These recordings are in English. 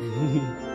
嗯哼哼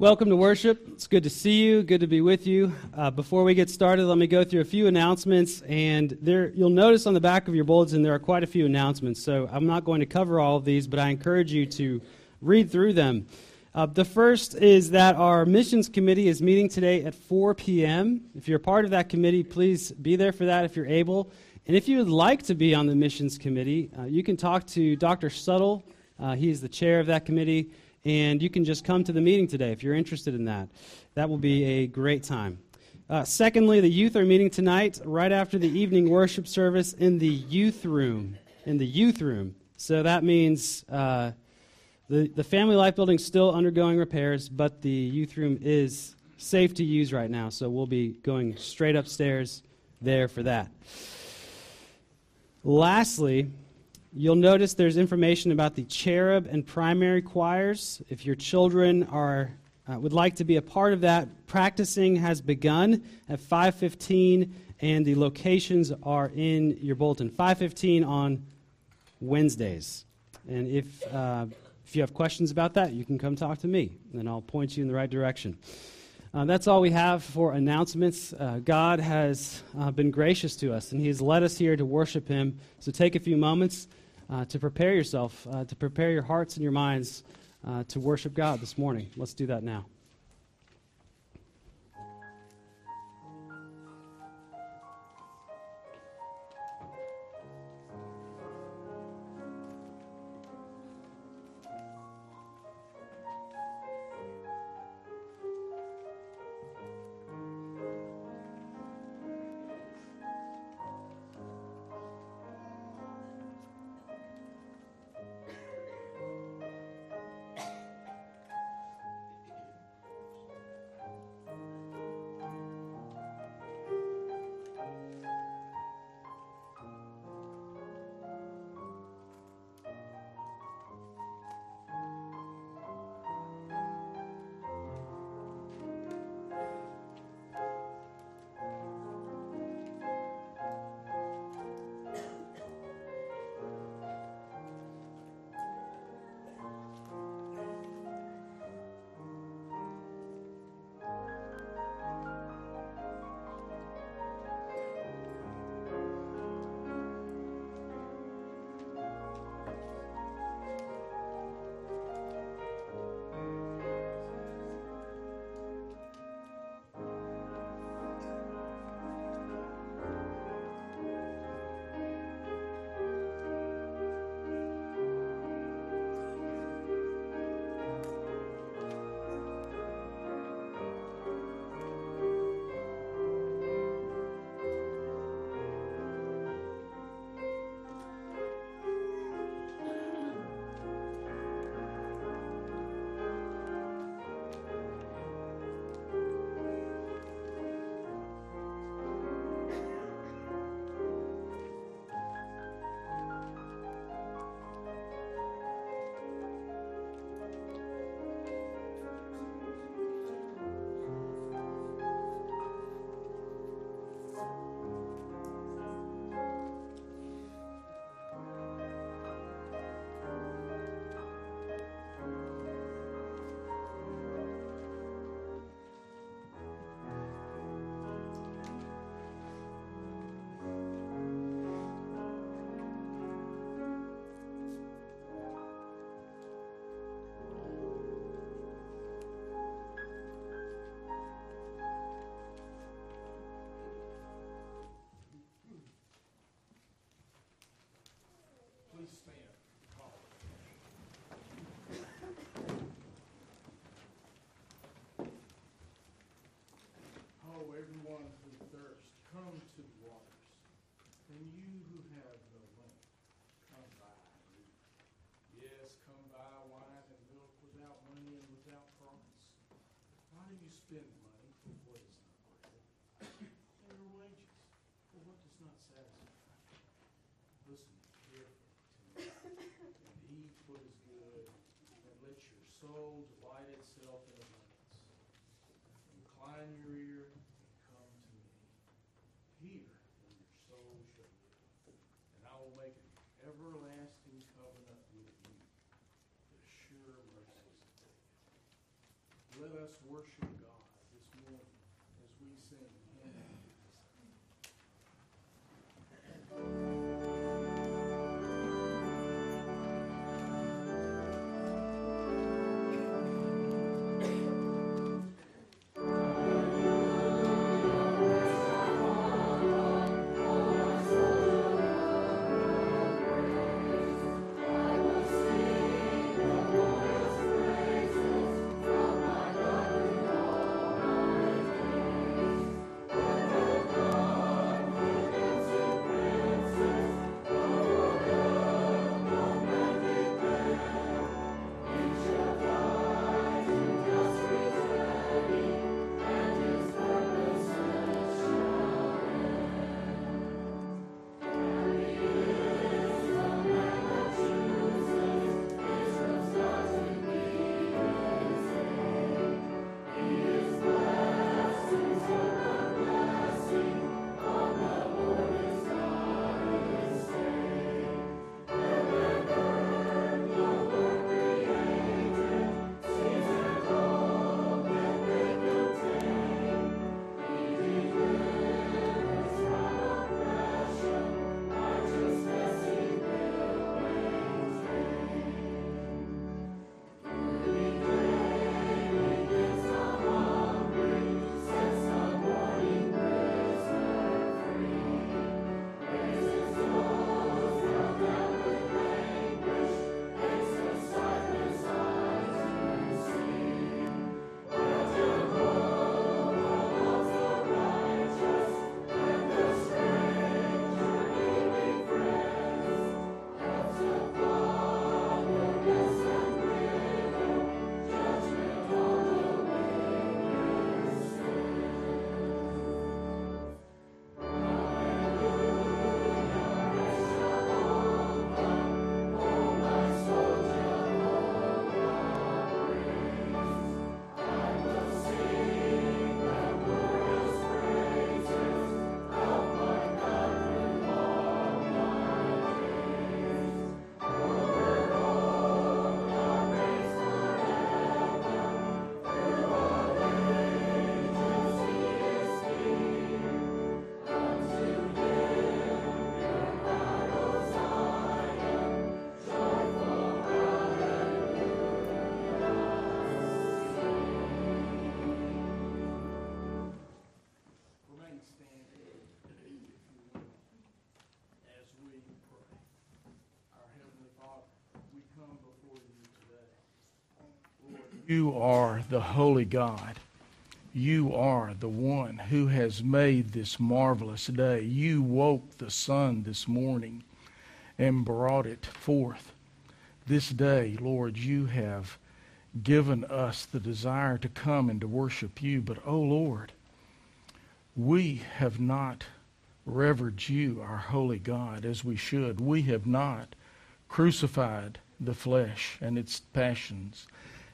Welcome to worship. It's good to see you. Good to be with you. Uh, before we get started, let me go through a few announcements. And there, you'll notice on the back of your bulletin there are quite a few announcements. So I'm not going to cover all of these, but I encourage you to read through them. Uh, the first is that our missions committee is meeting today at 4 p.m. If you're part of that committee, please be there for that if you're able. And if you would like to be on the missions committee, uh, you can talk to Dr. Suttle. Uh, he's the chair of that committee and you can just come to the meeting today if you're interested in that. That will be a great time. Uh, secondly, the youth are meeting tonight right after the evening worship service in the youth room. In the youth room. So that means uh, the, the Family Life building is still undergoing repairs, but the youth room is safe to use right now. So we'll be going straight upstairs there for that. Lastly, You'll notice there's information about the cherub and primary choirs. If your children are uh, would like to be a part of that, practicing has begun at 5:15, and the locations are in your bulletin. 5:15 on Wednesdays. And if uh, if you have questions about that, you can come talk to me, and I'll point you in the right direction. Uh, that's all we have for announcements. Uh, God has uh, been gracious to us, and He has led us here to worship Him. So take a few moments uh, to prepare yourself, uh, to prepare your hearts and your minds uh, to worship God this morning. Let's do that now. Let us worship God this morning as we sing hymn. You are the holy God. You are the one who has made this marvelous day. You woke the sun this morning and brought it forth. This day, Lord, you have given us the desire to come and to worship you. But, oh Lord, we have not revered you, our holy God, as we should. We have not crucified the flesh and its passions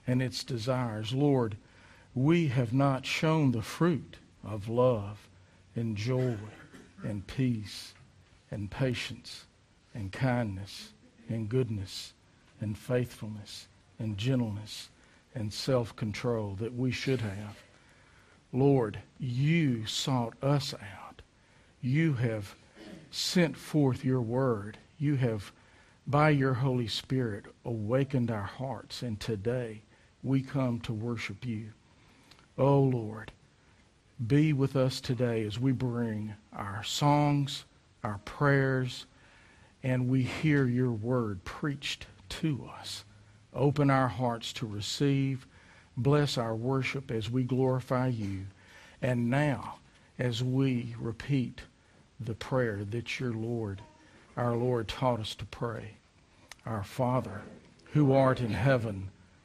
and its desires. Lord, we have not shown the fruit of love and joy and peace and patience and kindness and goodness and faithfulness and gentleness and self-control that we should have. Lord, you sought us out. You have sent forth your word. You have, by your Holy Spirit, awakened our hearts. And today we come to worship you. Oh, Lord, be with us today as we bring our songs, our prayers, and we hear your word preached to us. Open our hearts to receive. Bless our worship as we glorify you. And now, as we repeat the prayer that your Lord, our Lord, taught us to pray. Our Father, who art in heaven,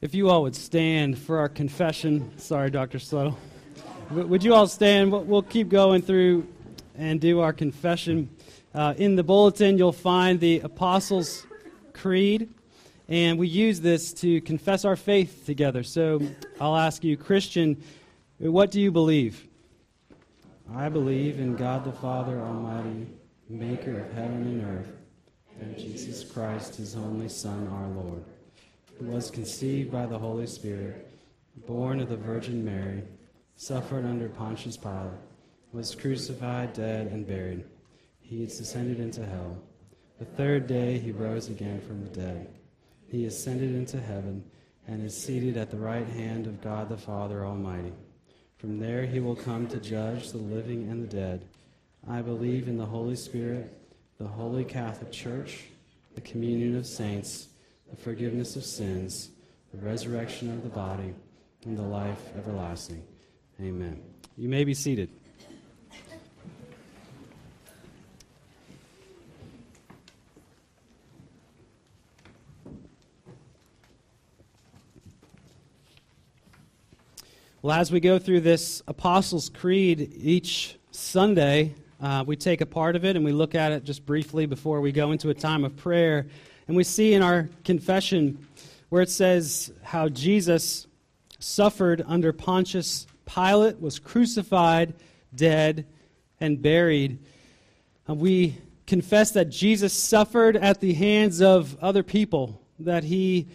If you all would stand for our confession. Sorry, Dr. Suttle. Would you all stand? We'll keep going through and do our confession. Uh, in the bulletin, you'll find the Apostles' Creed, and we use this to confess our faith together. So I'll ask you, Christian, what do you believe? I believe in God the Father Almighty, maker of heaven and earth, and Jesus Christ, his only Son, our Lord was conceived by the Holy Spirit, born of the Virgin Mary, suffered under Pontius Pilate, was crucified, dead, and buried. He descended into hell. The third day he rose again from the dead. He ascended into heaven and is seated at the right hand of God the Father Almighty. From there he will come to judge the living and the dead. I believe in the Holy Spirit, the holy Catholic Church, the communion of saints the forgiveness of sins, the resurrection of the body, and the life everlasting. Amen. You may be seated. Well, as we go through this Apostles' Creed each Sunday, uh, we take a part of it and we look at it just briefly before we go into a time of prayer. And we see in our confession where it says how Jesus suffered under Pontius Pilate, was crucified, dead, and buried. And uh, we confess that Jesus suffered at the hands of other people, that he,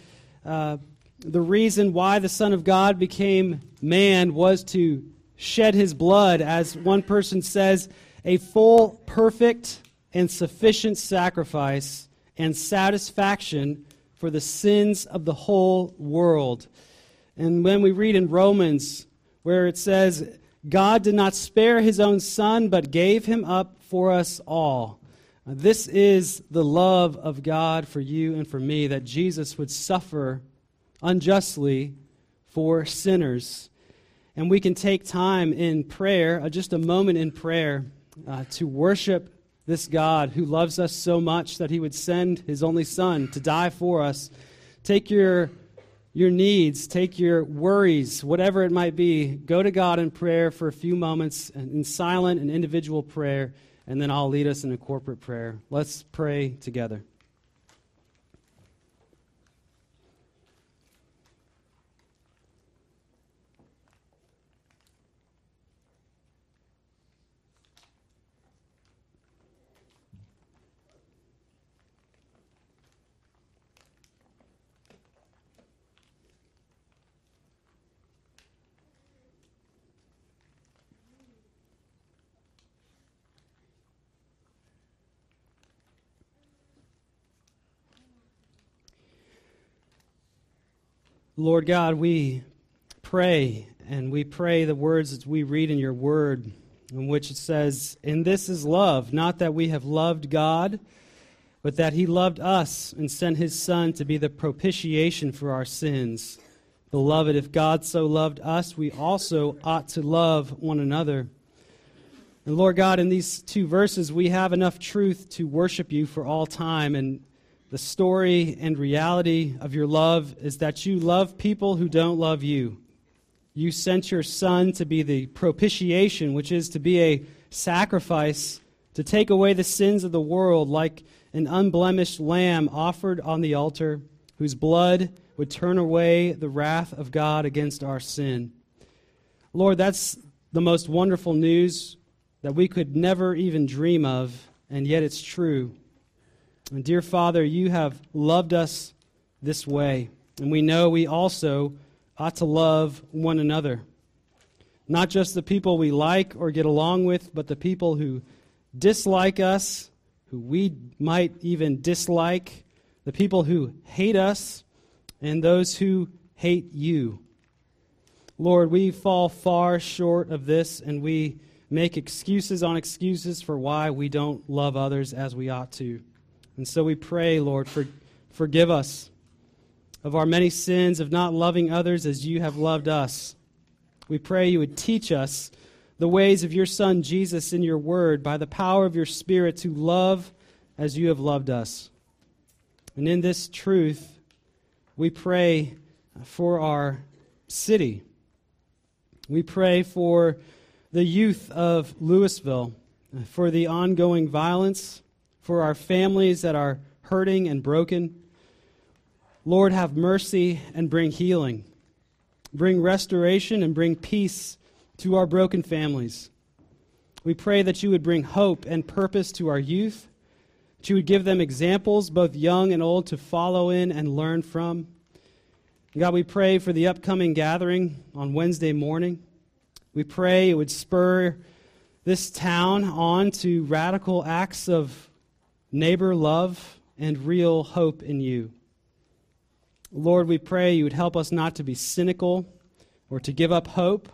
uh, the reason why the Son of God became man was to shed his blood, as one person says, a full, perfect, and sufficient sacrifice and satisfaction for the sins of the whole world. And when we read in Romans, where it says, God did not spare his own son, but gave him up for us all. This is the love of God for you and for me, that Jesus would suffer unjustly for sinners. And we can take time in prayer, uh, just a moment in prayer, uh, to worship this God who loves us so much that he would send his only Son to die for us. Take your, your needs, take your worries, whatever it might be, go to God in prayer for a few moments in silent and individual prayer, and then I'll lead us in a corporate prayer. Let's pray together. Lord God, we pray, and we pray the words that we read in your word, in which it says, And this is love, not that we have loved God, but that he loved us and sent his Son to be the propitiation for our sins. Beloved, if God so loved us, we also ought to love one another. And Lord God, in these two verses, we have enough truth to worship you for all time. And the story and reality of your love is that you love people who don't love you. You sent your Son to be the propitiation, which is to be a sacrifice to take away the sins of the world, like an unblemished lamb offered on the altar, whose blood would turn away the wrath of God against our sin. Lord, that's the most wonderful news that we could never even dream of, and yet it's true. And dear Father, you have loved us this way, and we know we also ought to love one another. Not just the people we like or get along with, but the people who dislike us, who we might even dislike, the people who hate us, and those who hate you. Lord, we fall far short of this, and we make excuses on excuses for why we don't love others as we ought to. And so we pray, Lord, for, forgive us of our many sins of not loving others as you have loved us. We pray you would teach us the ways of your Son Jesus in your word by the power of your Spirit to love as you have loved us. And in this truth, we pray for our city. We pray for the youth of Louisville, for the ongoing violence, for our families that are hurting and broken. Lord, have mercy and bring healing. Bring restoration and bring peace to our broken families. We pray that you would bring hope and purpose to our youth, that you would give them examples, both young and old, to follow in and learn from. God, we pray for the upcoming gathering on Wednesday morning. We pray it would spur this town on to radical acts of neighbor love and real hope in you. Lord, we pray you would help us not to be cynical or to give up hope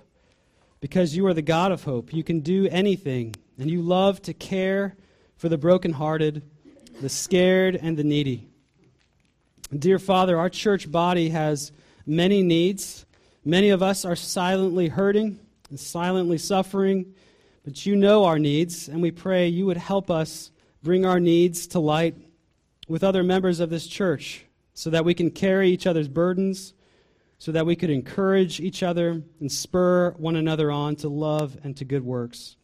because you are the God of hope. You can do anything, and you love to care for the brokenhearted, the scared, and the needy. Dear Father, our church body has many needs. Many of us are silently hurting and silently suffering, but you know our needs, and we pray you would help us bring our needs to light with other members of this church so that we can carry each other's burdens, so that we could encourage each other and spur one another on to love and to good works.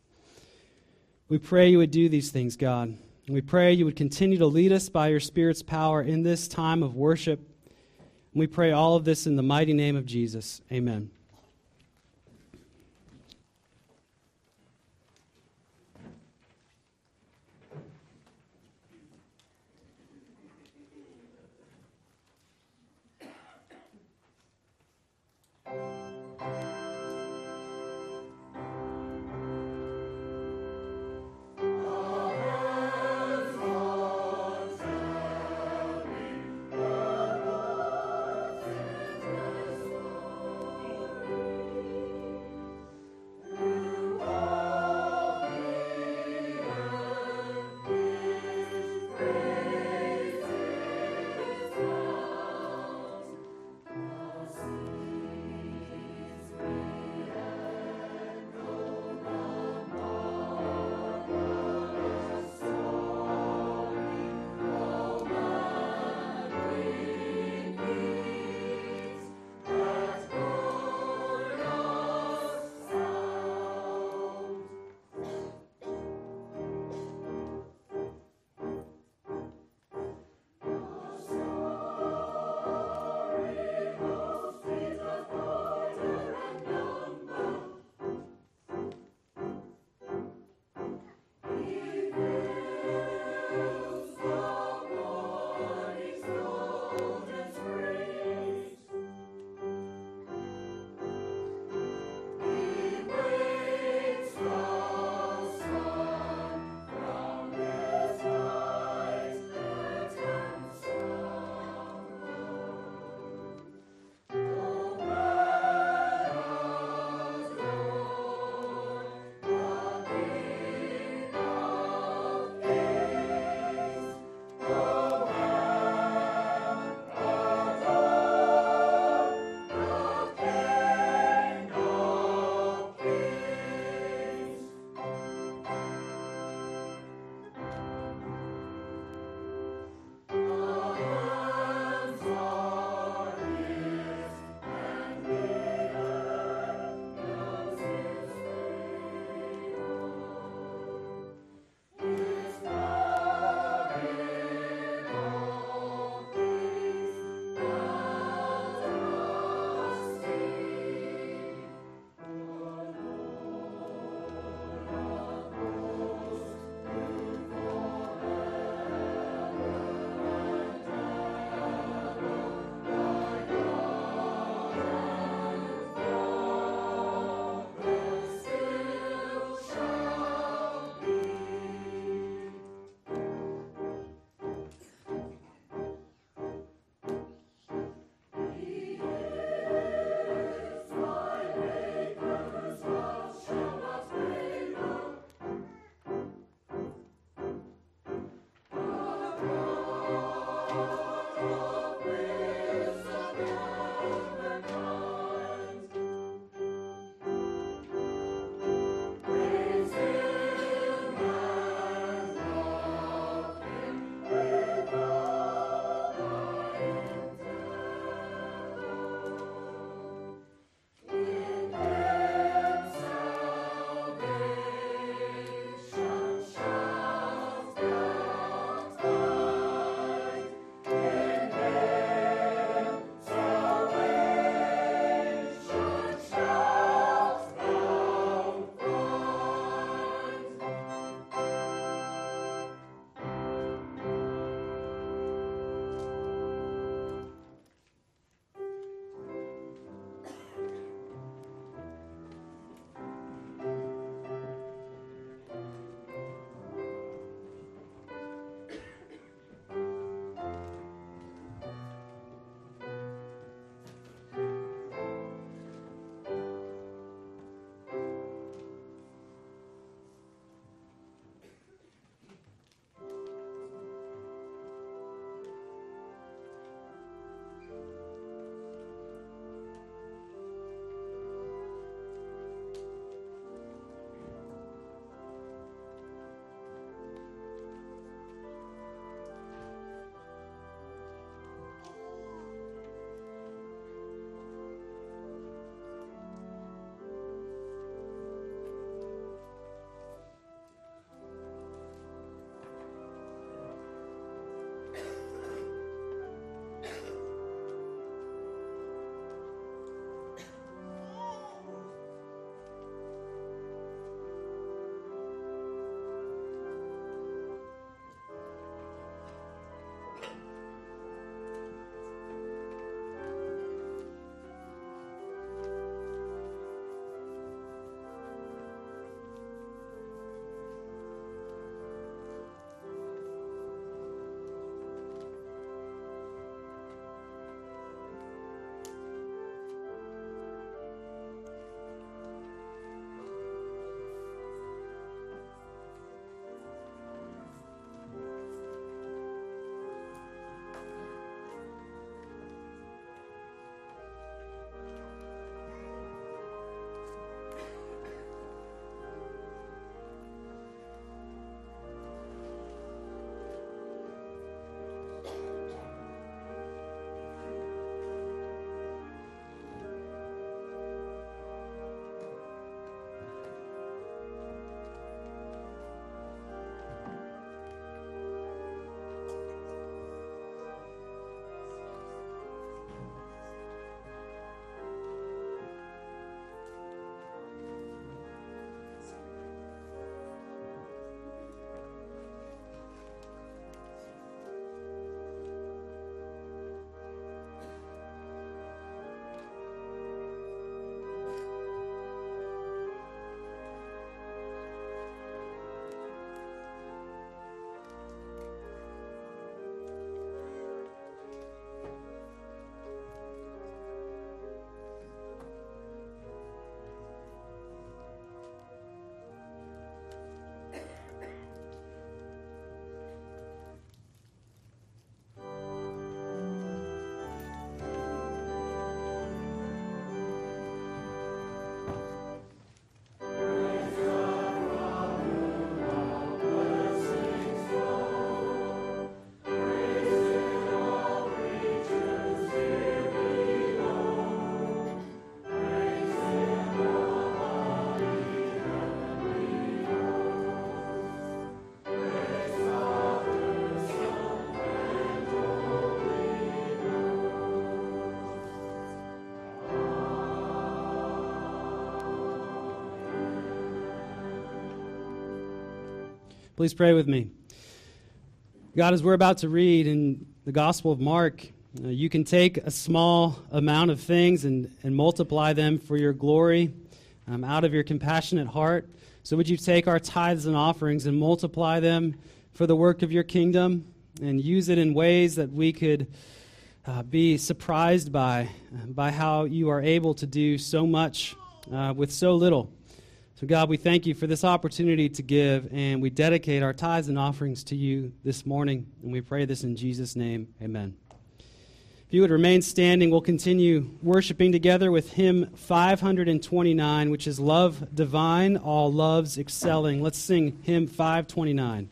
We pray you would do these things, God. And we pray you would continue to lead us by your Spirit's power in this time of worship. And we pray all of this in the mighty name of Jesus. Amen. Please pray with me. God, as we're about to read in the Gospel of Mark, uh, you can take a small amount of things and, and multiply them for your glory um, out of your compassionate heart. So, would you take our tithes and offerings and multiply them for the work of your kingdom and use it in ways that we could uh, be surprised by, by how you are able to do so much uh, with so little? So, God, we thank you for this opportunity to give, and we dedicate our tithes and offerings to you this morning. And we pray this in Jesus' name. Amen. If you would remain standing, we'll continue worshiping together with hymn 529, which is Love Divine, All Loves Excelling. Let's sing hymn 529.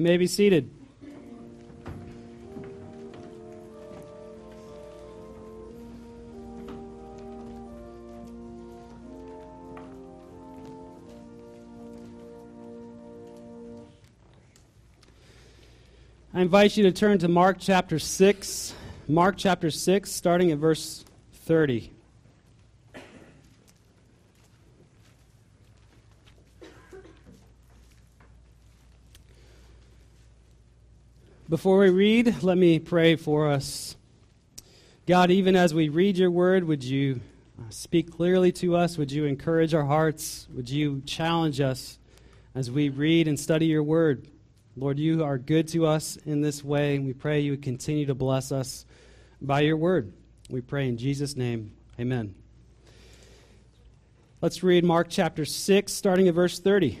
You may be seated. I invite you to turn to Mark chapter 6. Mark chapter 6, starting at verse 30. Before we read, let me pray for us. God, even as we read your word, would you uh, speak clearly to us? Would you encourage our hearts? Would you challenge us as we read and study your word? Lord, you are good to us in this way, and we pray you would continue to bless us by your word. We pray in Jesus' name. Amen. Let's read Mark chapter 6, starting at verse 30.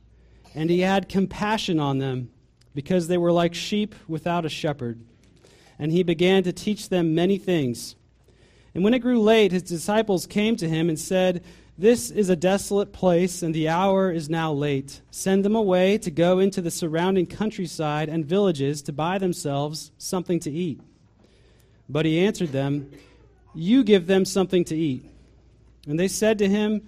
and he had compassion on them, because they were like sheep without a shepherd. And he began to teach them many things. And when it grew late, his disciples came to him and said, this is a desolate place, and the hour is now late. Send them away to go into the surrounding countryside and villages to buy themselves something to eat. But he answered them, You give them something to eat. And they said to him,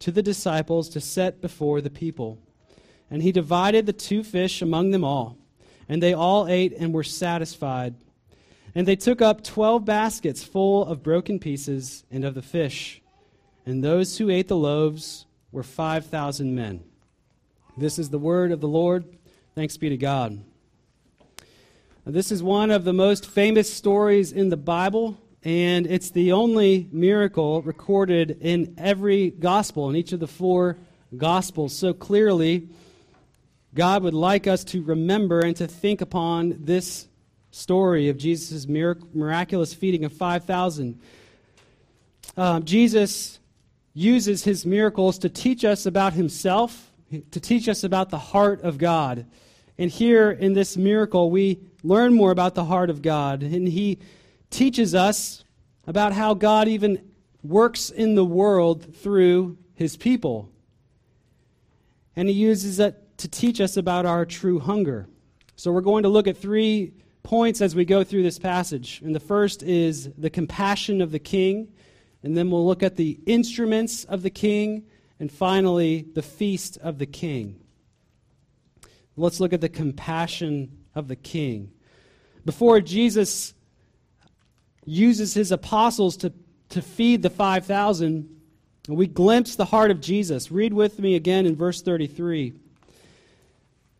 to the disciples to set before the people. And he divided the two fish among them all. And they all ate and were satisfied. And they took up twelve baskets full of broken pieces and of the fish. And those who ate the loaves were 5,000 men. This is the word of the Lord. Thanks be to God. This is one of the most famous stories in the Bible, and it's the only miracle recorded in every gospel, in each of the four gospels. So clearly, God would like us to remember and to think upon this story of Jesus' miraculous feeding of 5,000. Um, Jesus uses his miracles to teach us about himself, to teach us about the heart of God. And here in this miracle, we learn more about the heart of God. And he teaches us about how God even works in the world through his people. And he uses it to teach us about our true hunger. So we're going to look at three points as we go through this passage. And the first is the compassion of the king. And then we'll look at the instruments of the king. And finally, the feast of the king. Let's look at the compassion of the king. Before Jesus uses his apostles to, to feed the 5,000, we glimpse the heart of Jesus. Read with me again in verse 33.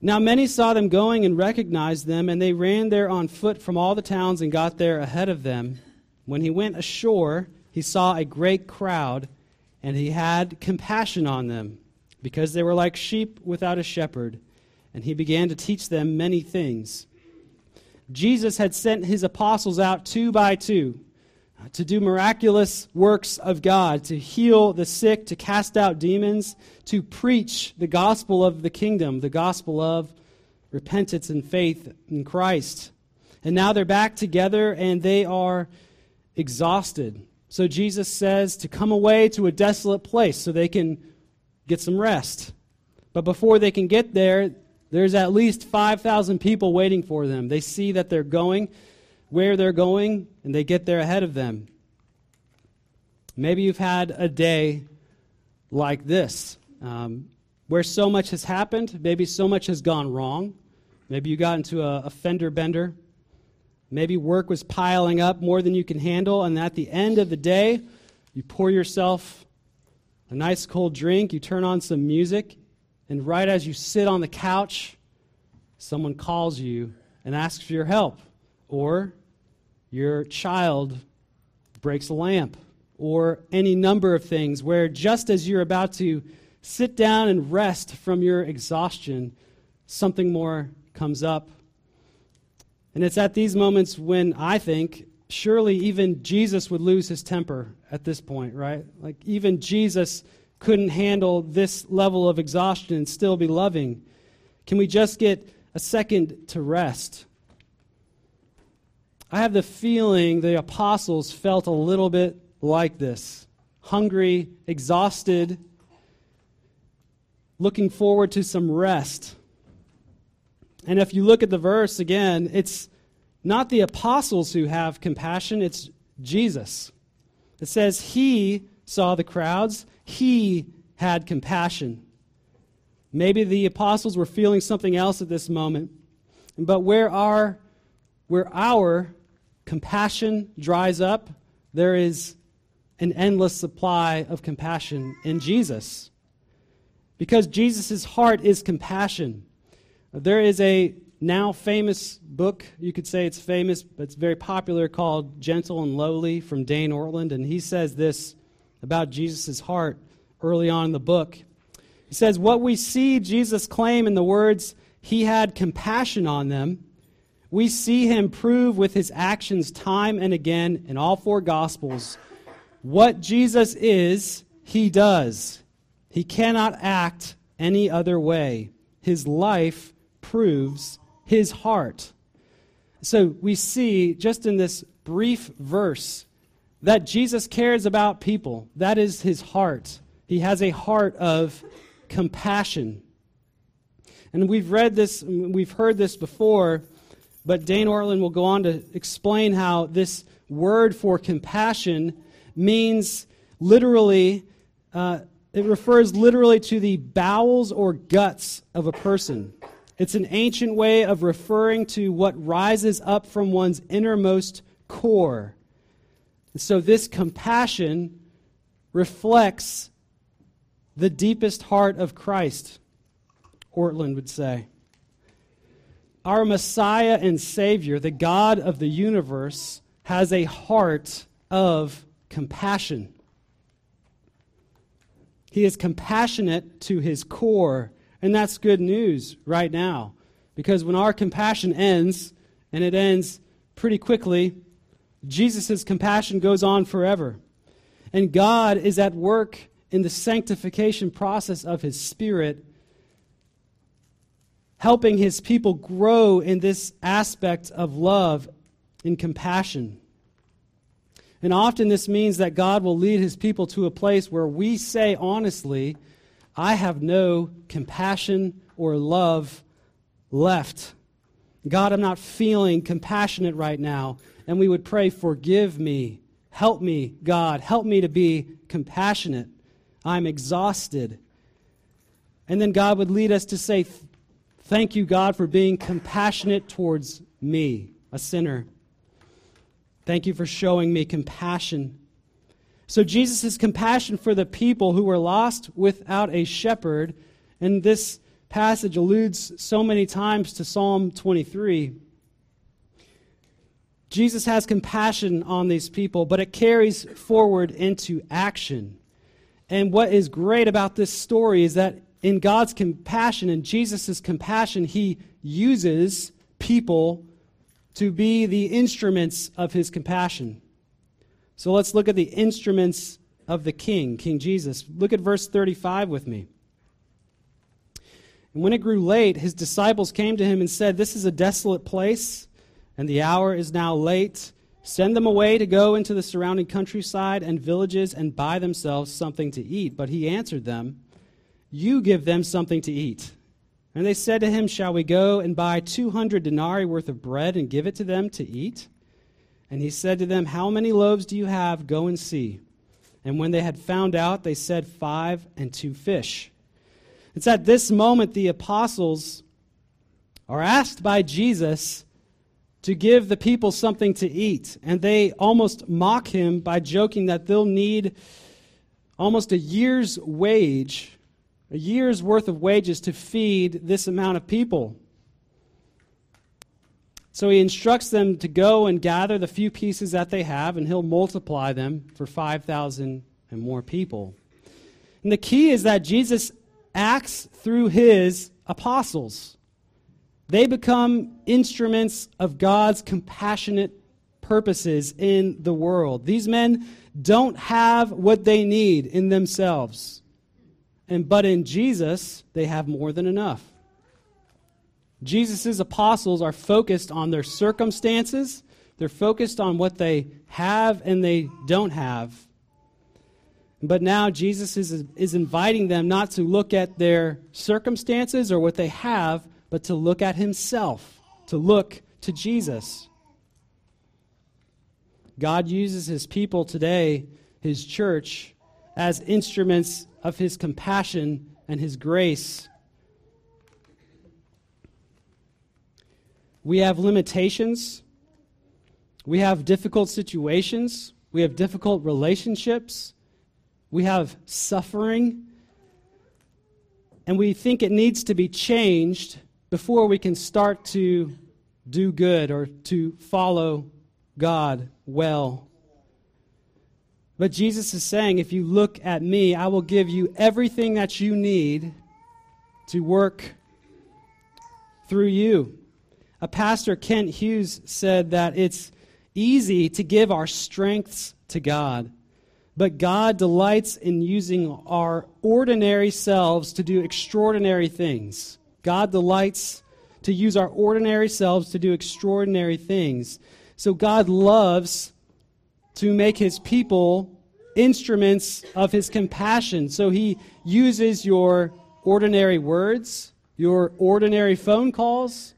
Now many saw them going and recognized them, and they ran there on foot from all the towns and got there ahead of them. When he went ashore, he saw a great crowd, and he had compassion on them, because they were like sheep without a shepherd, and he began to teach them many things. Jesus had sent his apostles out two by two to do miraculous works of God, to heal the sick, to cast out demons, to preach the gospel of the kingdom, the gospel of repentance and faith in Christ. And now they're back together and they are exhausted. So Jesus says to come away to a desolate place so they can get some rest. But before they can get there, there's at least 5,000 people waiting for them. They see that they're going where they're going, and they get there ahead of them. Maybe you've had a day like this, um, where so much has happened, maybe so much has gone wrong. Maybe you got into a, a fender bender Maybe work was piling up more than you can handle, and at the end of the day, you pour yourself a nice cold drink, you turn on some music, and right as you sit on the couch, someone calls you and asks for your help. Or your child breaks a lamp, or any number of things where just as you're about to sit down and rest from your exhaustion, something more comes up and it's at these moments when I think surely even Jesus would lose his temper at this point, right? Like even Jesus couldn't handle this level of exhaustion and still be loving. Can we just get a second to rest? I have the feeling the apostles felt a little bit like this hungry, exhausted, looking forward to some rest. And if you look at the verse again, it's not the apostles who have compassion, it's Jesus. It says he saw the crowds, he had compassion. Maybe the apostles were feeling something else at this moment. But where our where our compassion dries up, there is an endless supply of compassion in Jesus. Because Jesus' heart is compassion. There is a now famous book, you could say it's famous, but it's very popular, called Gentle and Lowly from Dane Ortlund. And he says this about Jesus' heart early on in the book. He says, What we see Jesus claim in the words, He had compassion on them, we see him prove with his actions time and again in all four Gospels. What Jesus is, he does. He cannot act any other way. His life proves his heart. So we see just in this brief verse that Jesus cares about people. That is his heart. He has a heart of compassion. And we've read this, we've heard this before but Dane Ortlund will go on to explain how this word for compassion means literally, uh, it refers literally to the bowels or guts of a person. It's an ancient way of referring to what rises up from one's innermost core. And so this compassion reflects the deepest heart of Christ, Ortlund would say. Our Messiah and Savior, the God of the universe, has a heart of compassion. He is compassionate to his core, and that's good news right now. Because when our compassion ends, and it ends pretty quickly, Jesus' compassion goes on forever. And God is at work in the sanctification process of his Spirit helping his people grow in this aspect of love and compassion. And often this means that God will lead his people to a place where we say honestly, I have no compassion or love left. God, I'm not feeling compassionate right now. And we would pray, Forgive me. Help me, God. Help me to be compassionate. I'm exhausted. And then God would lead us to say, Thank you, God, for being compassionate towards me, a sinner. Thank you for showing me compassion. So, Jesus' compassion for the people who were lost without a shepherd, and this passage alludes so many times to Psalm 23. Jesus has compassion on these people, but it carries forward into action. And what is great about this story is that in God's compassion and Jesus' compassion, he uses people to be the instruments of his compassion. So let's look at the instruments of the King, King Jesus. Look at verse 35 with me. And when it grew late, his disciples came to him and said, This is a desolate place, and the hour is now late. Send them away to go into the surrounding countryside and villages and buy themselves something to eat. But he answered them, you give them something to eat. And they said to him, Shall we go and buy 200 denarii worth of bread and give it to them to eat? And he said to them, How many loaves do you have? Go and see. And when they had found out, they said, Five and two fish. It's at this moment the apostles are asked by Jesus to give the people something to eat. And they almost mock him by joking that they'll need almost a year's wage a year's worth of wages to feed this amount of people. So he instructs them to go and gather the few pieces that they have, and he'll multiply them for 5,000 and more people. And the key is that Jesus acts through his apostles. They become instruments of God's compassionate purposes in the world. These men don't have what they need in themselves. And but in Jesus, they have more than enough. Jesus' apostles are focused on their circumstances. They're focused on what they have and they don't have. But now Jesus is, is inviting them not to look at their circumstances or what they have, but to look at Himself, to look to Jesus. God uses His people today, His church, as instruments of his compassion and his grace. We have limitations. We have difficult situations, we have difficult relationships, we have suffering, and we think it needs to be changed before we can start to do good or to follow God well. But Jesus is saying, if you look at me, I will give you everything that you need to work through you. A pastor, Kent Hughes, said that it's easy to give our strengths to God, but God delights in using our ordinary selves to do extraordinary things. God delights to use our ordinary selves to do extraordinary things. So God loves to make his people instruments of his compassion. So he uses your ordinary words, your ordinary phone calls,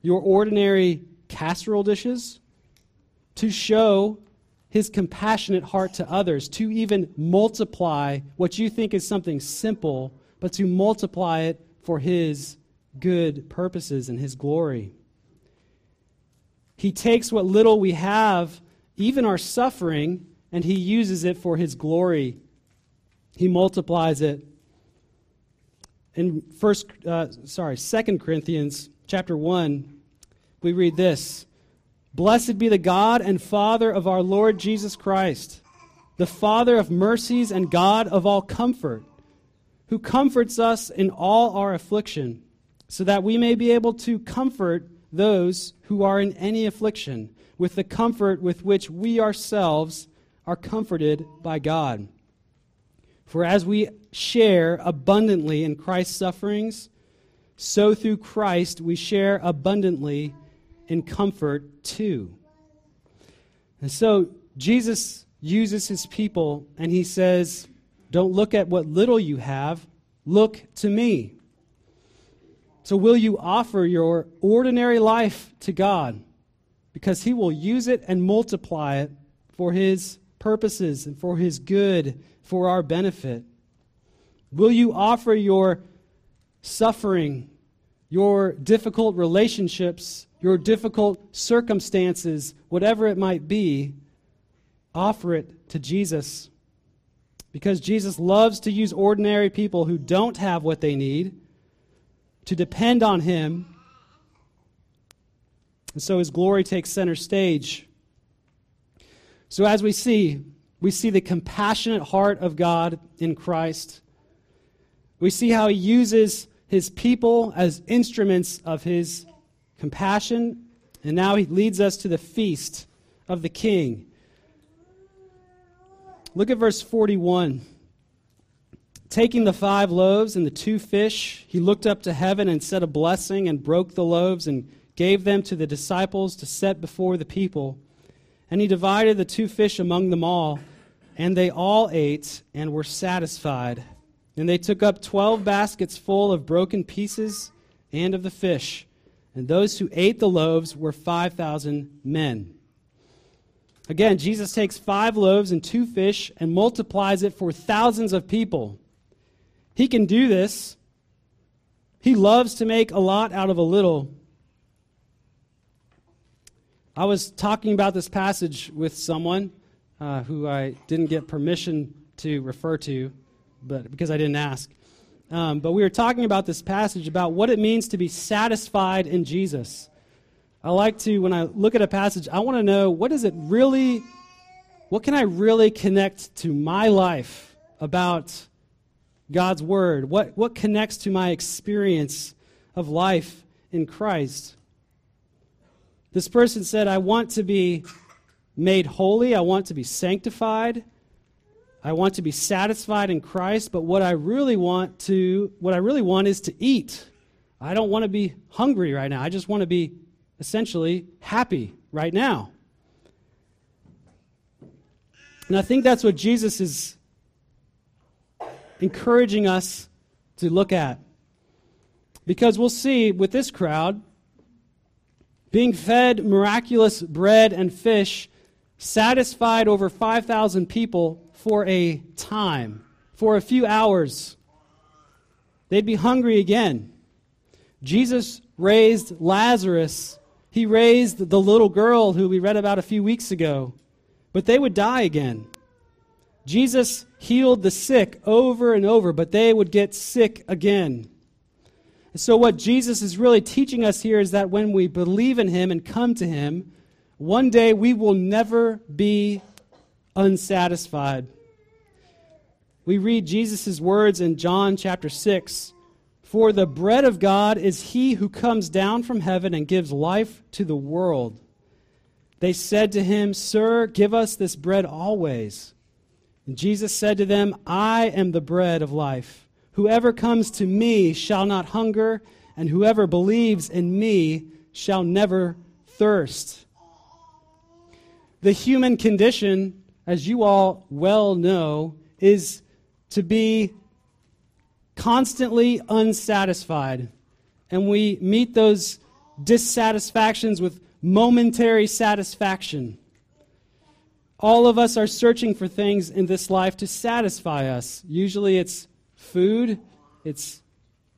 your ordinary casserole dishes to show his compassionate heart to others, to even multiply what you think is something simple, but to multiply it for his good purposes and his glory. He takes what little we have, even our suffering, and he uses it for his glory. He multiplies it. In first, uh, sorry, Second Corinthians chapter one, we read this: "Blessed be the God and Father of our Lord Jesus Christ, the Father of mercies and God of all comfort, who comforts us in all our affliction, so that we may be able to comfort those who are in any affliction with the comfort with which we ourselves." are comforted by God. For as we share abundantly in Christ's sufferings, so through Christ we share abundantly in comfort too. And so Jesus uses his people and he says, Don't look at what little you have, look to me. So, will you offer your ordinary life to God? Because he will use it and multiply it for his purposes and for His good, for our benefit? Will you offer your suffering, your difficult relationships, your difficult circumstances, whatever it might be, offer it to Jesus? Because Jesus loves to use ordinary people who don't have what they need to depend on Him. And so His glory takes center stage. So, as we see, we see the compassionate heart of God in Christ. We see how he uses his people as instruments of his compassion. And now he leads us to the feast of the king. Look at verse 41. Taking the five loaves and the two fish, he looked up to heaven and said a blessing and broke the loaves and gave them to the disciples to set before the people. And he divided the two fish among them all, and they all ate and were satisfied. And they took up twelve baskets full of broken pieces and of the fish. And those who ate the loaves were 5,000 men. Again, Jesus takes five loaves and two fish and multiplies it for thousands of people. He can do this. He loves to make a lot out of a little. I was talking about this passage with someone uh, who I didn't get permission to refer to, but because I didn't ask. Um, but we were talking about this passage about what it means to be satisfied in Jesus. I like to, when I look at a passage, I want to know what is it really, what can I really connect to my life about God's Word? What, what connects to my experience of life in Christ? This person said, I want to be made holy, I want to be sanctified, I want to be satisfied in Christ, but what I really want to what I really want is to eat. I don't want to be hungry right now. I just want to be essentially happy right now. And I think that's what Jesus is encouraging us to look at. Because we'll see with this crowd, being fed miraculous bread and fish, satisfied over 5,000 people for a time, for a few hours. They'd be hungry again. Jesus raised Lazarus He raised the little girl who we read about a few weeks ago, but they would die again. Jesus healed the sick over and over, but they would get sick again. So, what Jesus is really teaching us here is that when we believe in Him and come to Him, one day we will never be unsatisfied. We read Jesus' words in John chapter 6 For the bread of God is he who comes down from heaven and gives life to the world. They said to him, Sir, give us this bread always. And Jesus said to them, I am the bread of life. Whoever comes to me shall not hunger, and whoever believes in me shall never thirst. The human condition, as you all well know, is to be constantly unsatisfied. And we meet those dissatisfactions with momentary satisfaction. All of us are searching for things in this life to satisfy us. Usually it's food, it's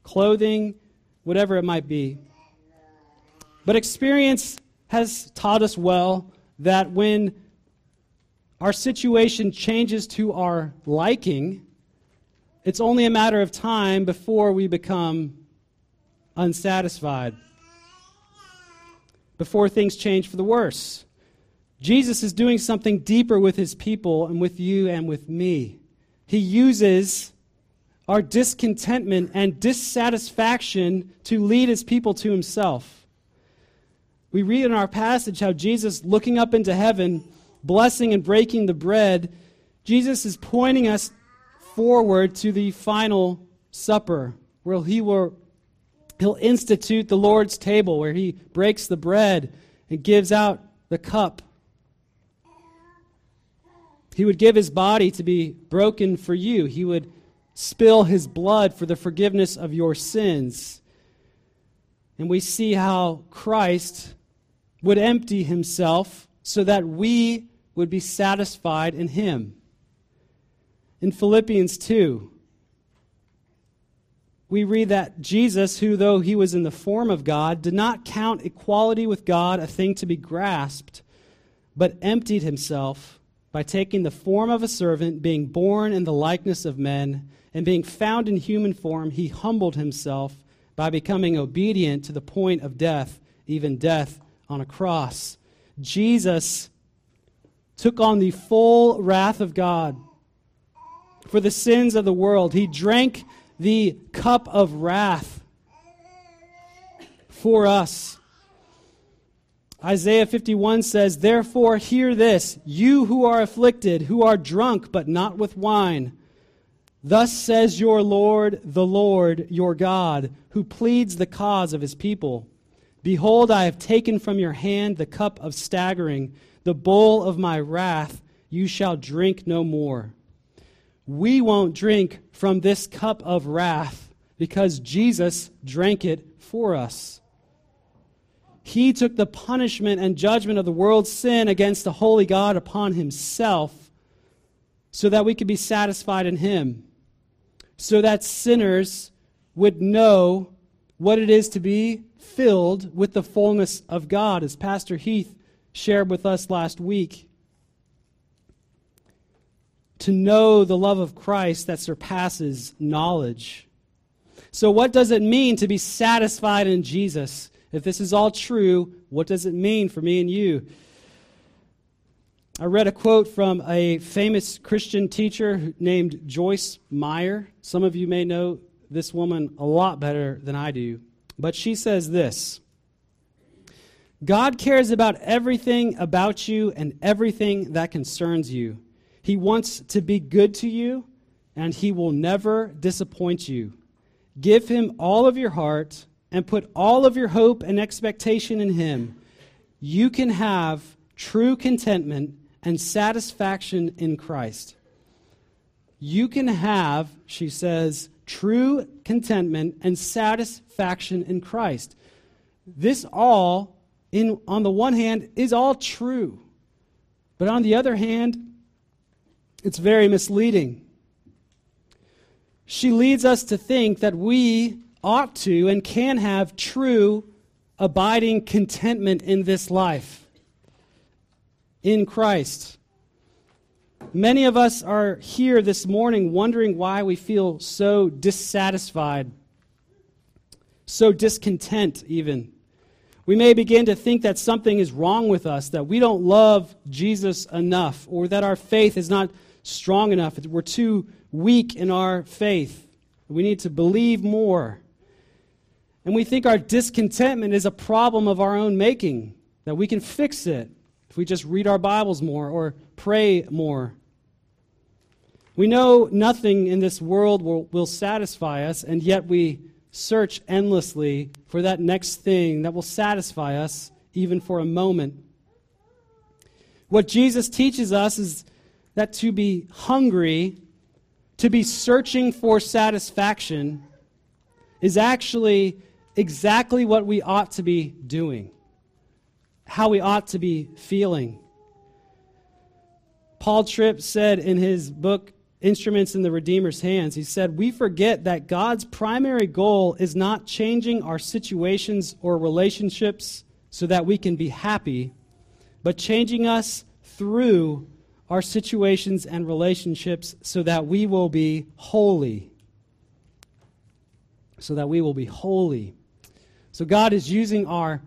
clothing, whatever it might be. But experience has taught us well that when our situation changes to our liking, it's only a matter of time before we become unsatisfied, before things change for the worse. Jesus is doing something deeper with his people and with you and with me. He uses our discontentment and dissatisfaction to lead his people to himself. We read in our passage how Jesus, looking up into heaven, blessing and breaking the bread, Jesus is pointing us forward to the final supper, where he will he'll institute the Lord's table, where he breaks the bread and gives out the cup. He would give his body to be broken for you. He would spill his blood for the forgiveness of your sins. And we see how Christ would empty himself so that we would be satisfied in him in Philippians 2, we read that Jesus, who, though he was in the form of God, did not count equality with God a thing to be grasped, but emptied himself by taking the form of a servant, being born in the likeness of men, and being found in human form, he humbled himself by becoming obedient to the point of death, even death on a cross. Jesus took on the full wrath of God for the sins of the world. He drank the cup of wrath for us. Isaiah 51 says, Therefore, hear this, you who are afflicted, who are drunk, but not with wine. Thus says your Lord, the Lord, your God, who pleads the cause of his people. Behold, I have taken from your hand the cup of staggering, the bowl of my wrath. You shall drink no more we won't drink from this cup of wrath because Jesus drank it for us. He took the punishment and judgment of the world's sin against the holy God upon himself so that we could be satisfied in him, so that sinners would know what it is to be filled with the fullness of God, as Pastor Heath shared with us last week to know the love of Christ that surpasses knowledge. So, what does it mean to be satisfied in Jesus? If this is all true, what does it mean for me and you? I read a quote from a famous Christian teacher named Joyce Meyer. Some of you may know this woman a lot better than I do. But she says this God cares about everything about you and everything that concerns you. He wants to be good to you, and He will never disappoint you. Give Him all of your heart and put all of your hope and expectation in Him. You can have true contentment and satisfaction in Christ. You can have, she says, true contentment and satisfaction in Christ. This all, in, on the one hand, is all true. But on the other hand, it's very misleading. She leads us to think that we ought to and can have true abiding contentment in this life, in Christ. Many of us are here this morning wondering why we feel so dissatisfied, so discontent, even. We may begin to think that something is wrong with us, that we don't love Jesus enough, or that our faith is not strong enough. We're too weak in our faith. We need to believe more. And we think our discontentment is a problem of our own making, that we can fix it if we just read our Bibles more or pray more. We know nothing in this world will, will satisfy us, and yet we search endlessly for that next thing that will satisfy us, even for a moment. What Jesus teaches us is that to be hungry, to be searching for satisfaction, is actually exactly what we ought to be doing, how we ought to be feeling. Paul Tripp said in his book, Instruments in the Redeemer's Hands, he said, We forget that God's primary goal is not changing our situations or relationships so that we can be happy, but changing us through our situations and relationships so that we will be holy. So that we will be holy. So God is using our,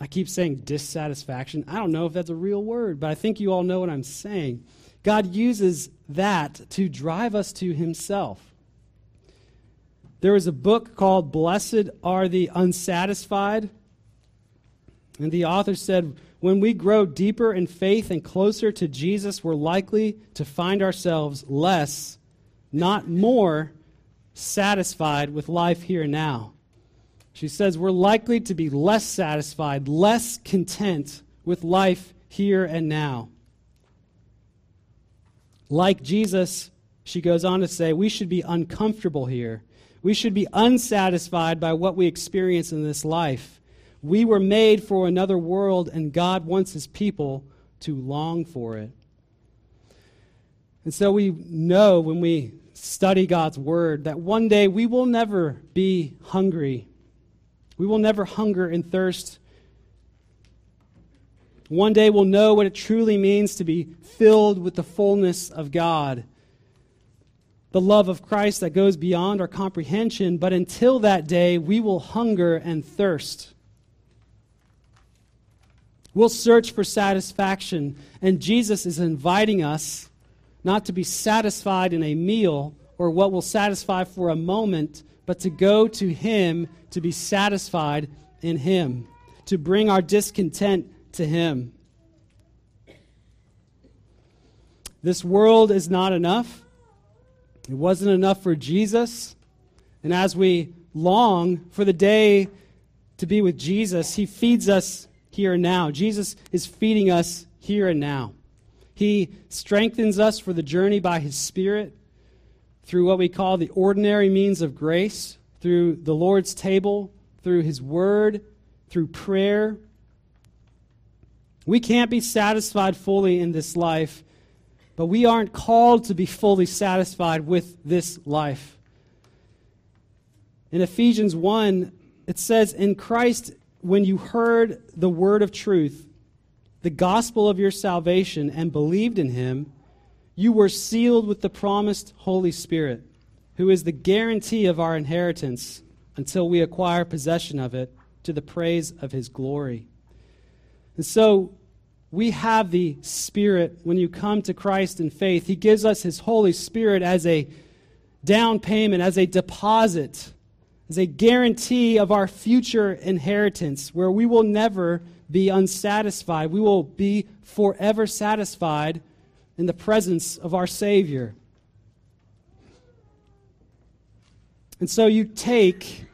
I keep saying dissatisfaction. I don't know if that's a real word, but I think you all know what I'm saying. God uses that to drive us to Himself. There was a book called Blessed Are the Unsatisfied. And the author said, when we grow deeper in faith and closer to Jesus, we're likely to find ourselves less, not more, satisfied with life here and now. She says we're likely to be less satisfied, less content with life here and now. Like Jesus, she goes on to say, we should be uncomfortable here. We should be unsatisfied by what we experience in this life. We were made for another world, and God wants his people to long for it. And so we know when we study God's word that one day we will never be hungry we will never hunger and thirst. One day we'll know what it truly means to be filled with the fullness of God, the love of Christ that goes beyond our comprehension. But until that day, we will hunger and thirst. We'll search for satisfaction, and Jesus is inviting us not to be satisfied in a meal or what will satisfy for a moment, but to go to Him to be satisfied in Him, to bring our discontent to Him. This world is not enough. It wasn't enough for Jesus. And as we long for the day to be with Jesus, He feeds us here and now. Jesus is feeding us here and now. He strengthens us for the journey by His Spirit through what we call the ordinary means of grace, through the Lord's table, through His Word, through prayer. We can't be satisfied fully in this life, but we aren't called to be fully satisfied with this life. In Ephesians 1, it says, In Christ, when you heard the word of truth, the gospel of your salvation, and believed in him, you were sealed with the promised Holy Spirit, who is the guarantee of our inheritance until we acquire possession of it to the praise of his glory. And so we have the Spirit when you come to Christ in faith. He gives us his Holy Spirit as a down payment, as a deposit, as a guarantee of our future inheritance, where we will never be unsatisfied. We will be forever satisfied in the presence of our Savior. And so you take,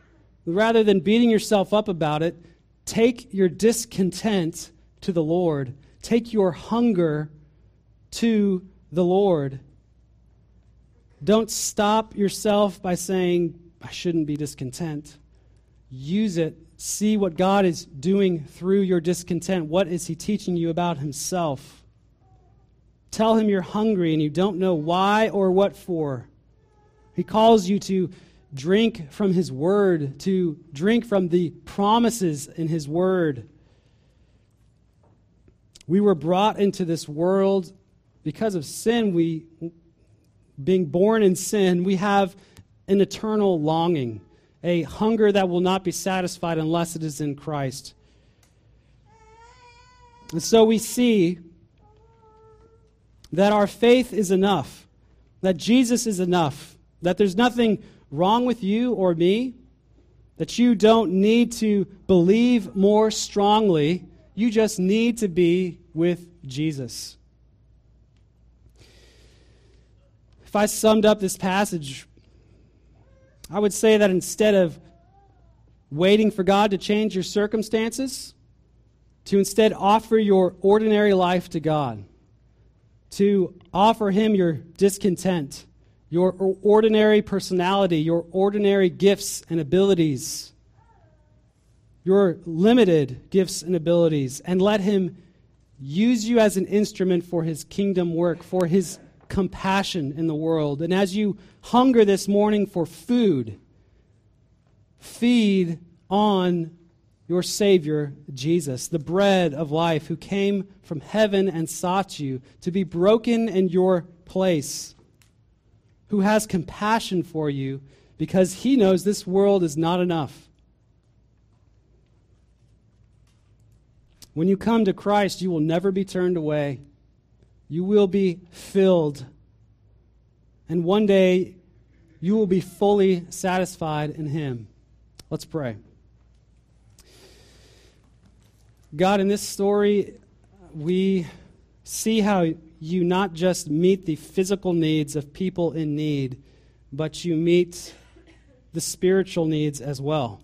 rather than beating yourself up about it, take your discontent to the Lord. Take your hunger to the Lord. Don't stop yourself by saying, I shouldn't be discontent. Use it. See what God is doing through your discontent. What is He teaching you about Himself? Tell him you're hungry and you don't know why or what for. He calls you to drink from His Word, to drink from the promises in His Word. We were brought into this world because of sin. We, being born in sin, we have an eternal longing, a hunger that will not be satisfied unless it is in Christ. And so we see that our faith is enough, that Jesus is enough, that there's nothing wrong with you or me, that you don't need to believe more strongly. You just need to be with Jesus. If I summed up this passage, I would say that instead of waiting for God to change your circumstances, to instead offer your ordinary life to God, to offer Him your discontent, your ordinary personality, your ordinary gifts and abilities, your limited gifts and abilities, and let Him use you as an instrument for His kingdom work, for His compassion in the world. And as you hunger this morning for food, feed on your Savior, Jesus, the bread of life, who came from heaven and sought you to be broken in your place, who has compassion for you because he knows this world is not enough. When you come to Christ, you will never be turned away. You will be filled. And one day, you will be fully satisfied in Him. Let's pray. God, in this story, we see how you not just meet the physical needs of people in need, but you meet the spiritual needs as well.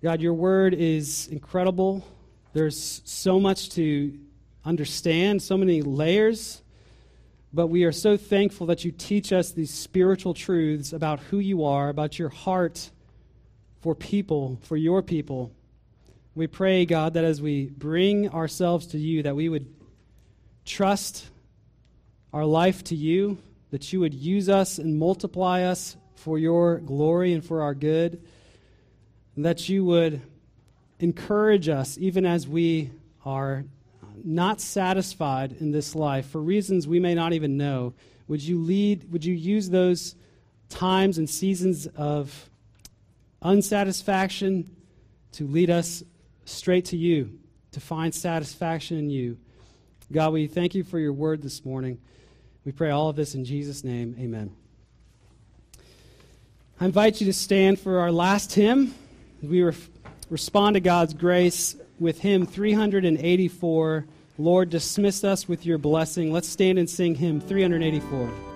God, your word is incredible. There's so much to understand, so many layers, but we are so thankful that you teach us these spiritual truths about who you are, about your heart for people, for your people. We pray, God, that as we bring ourselves to you, that we would trust our life to you, that you would use us and multiply us for your glory and for our good, and that you would encourage us even as we are not satisfied in this life for reasons we may not even know. Would you lead, would you use those times and seasons of unsatisfaction to lead us straight to you, to find satisfaction in you. God, we thank you for your word this morning. We pray all of this in Jesus' name. Amen. I invite you to stand for our last hymn. We re- respond to God's grace with hymn 384. Lord, dismiss us with your blessing. Let's stand and sing hymn 384.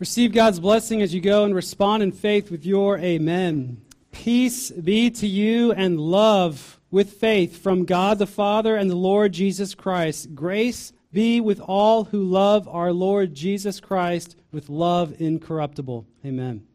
Receive God's blessing as you go and respond in faith with your amen. Peace be to you and love with faith from God the Father and the Lord Jesus Christ. Grace be with all who love our Lord Jesus Christ with love incorruptible. Amen.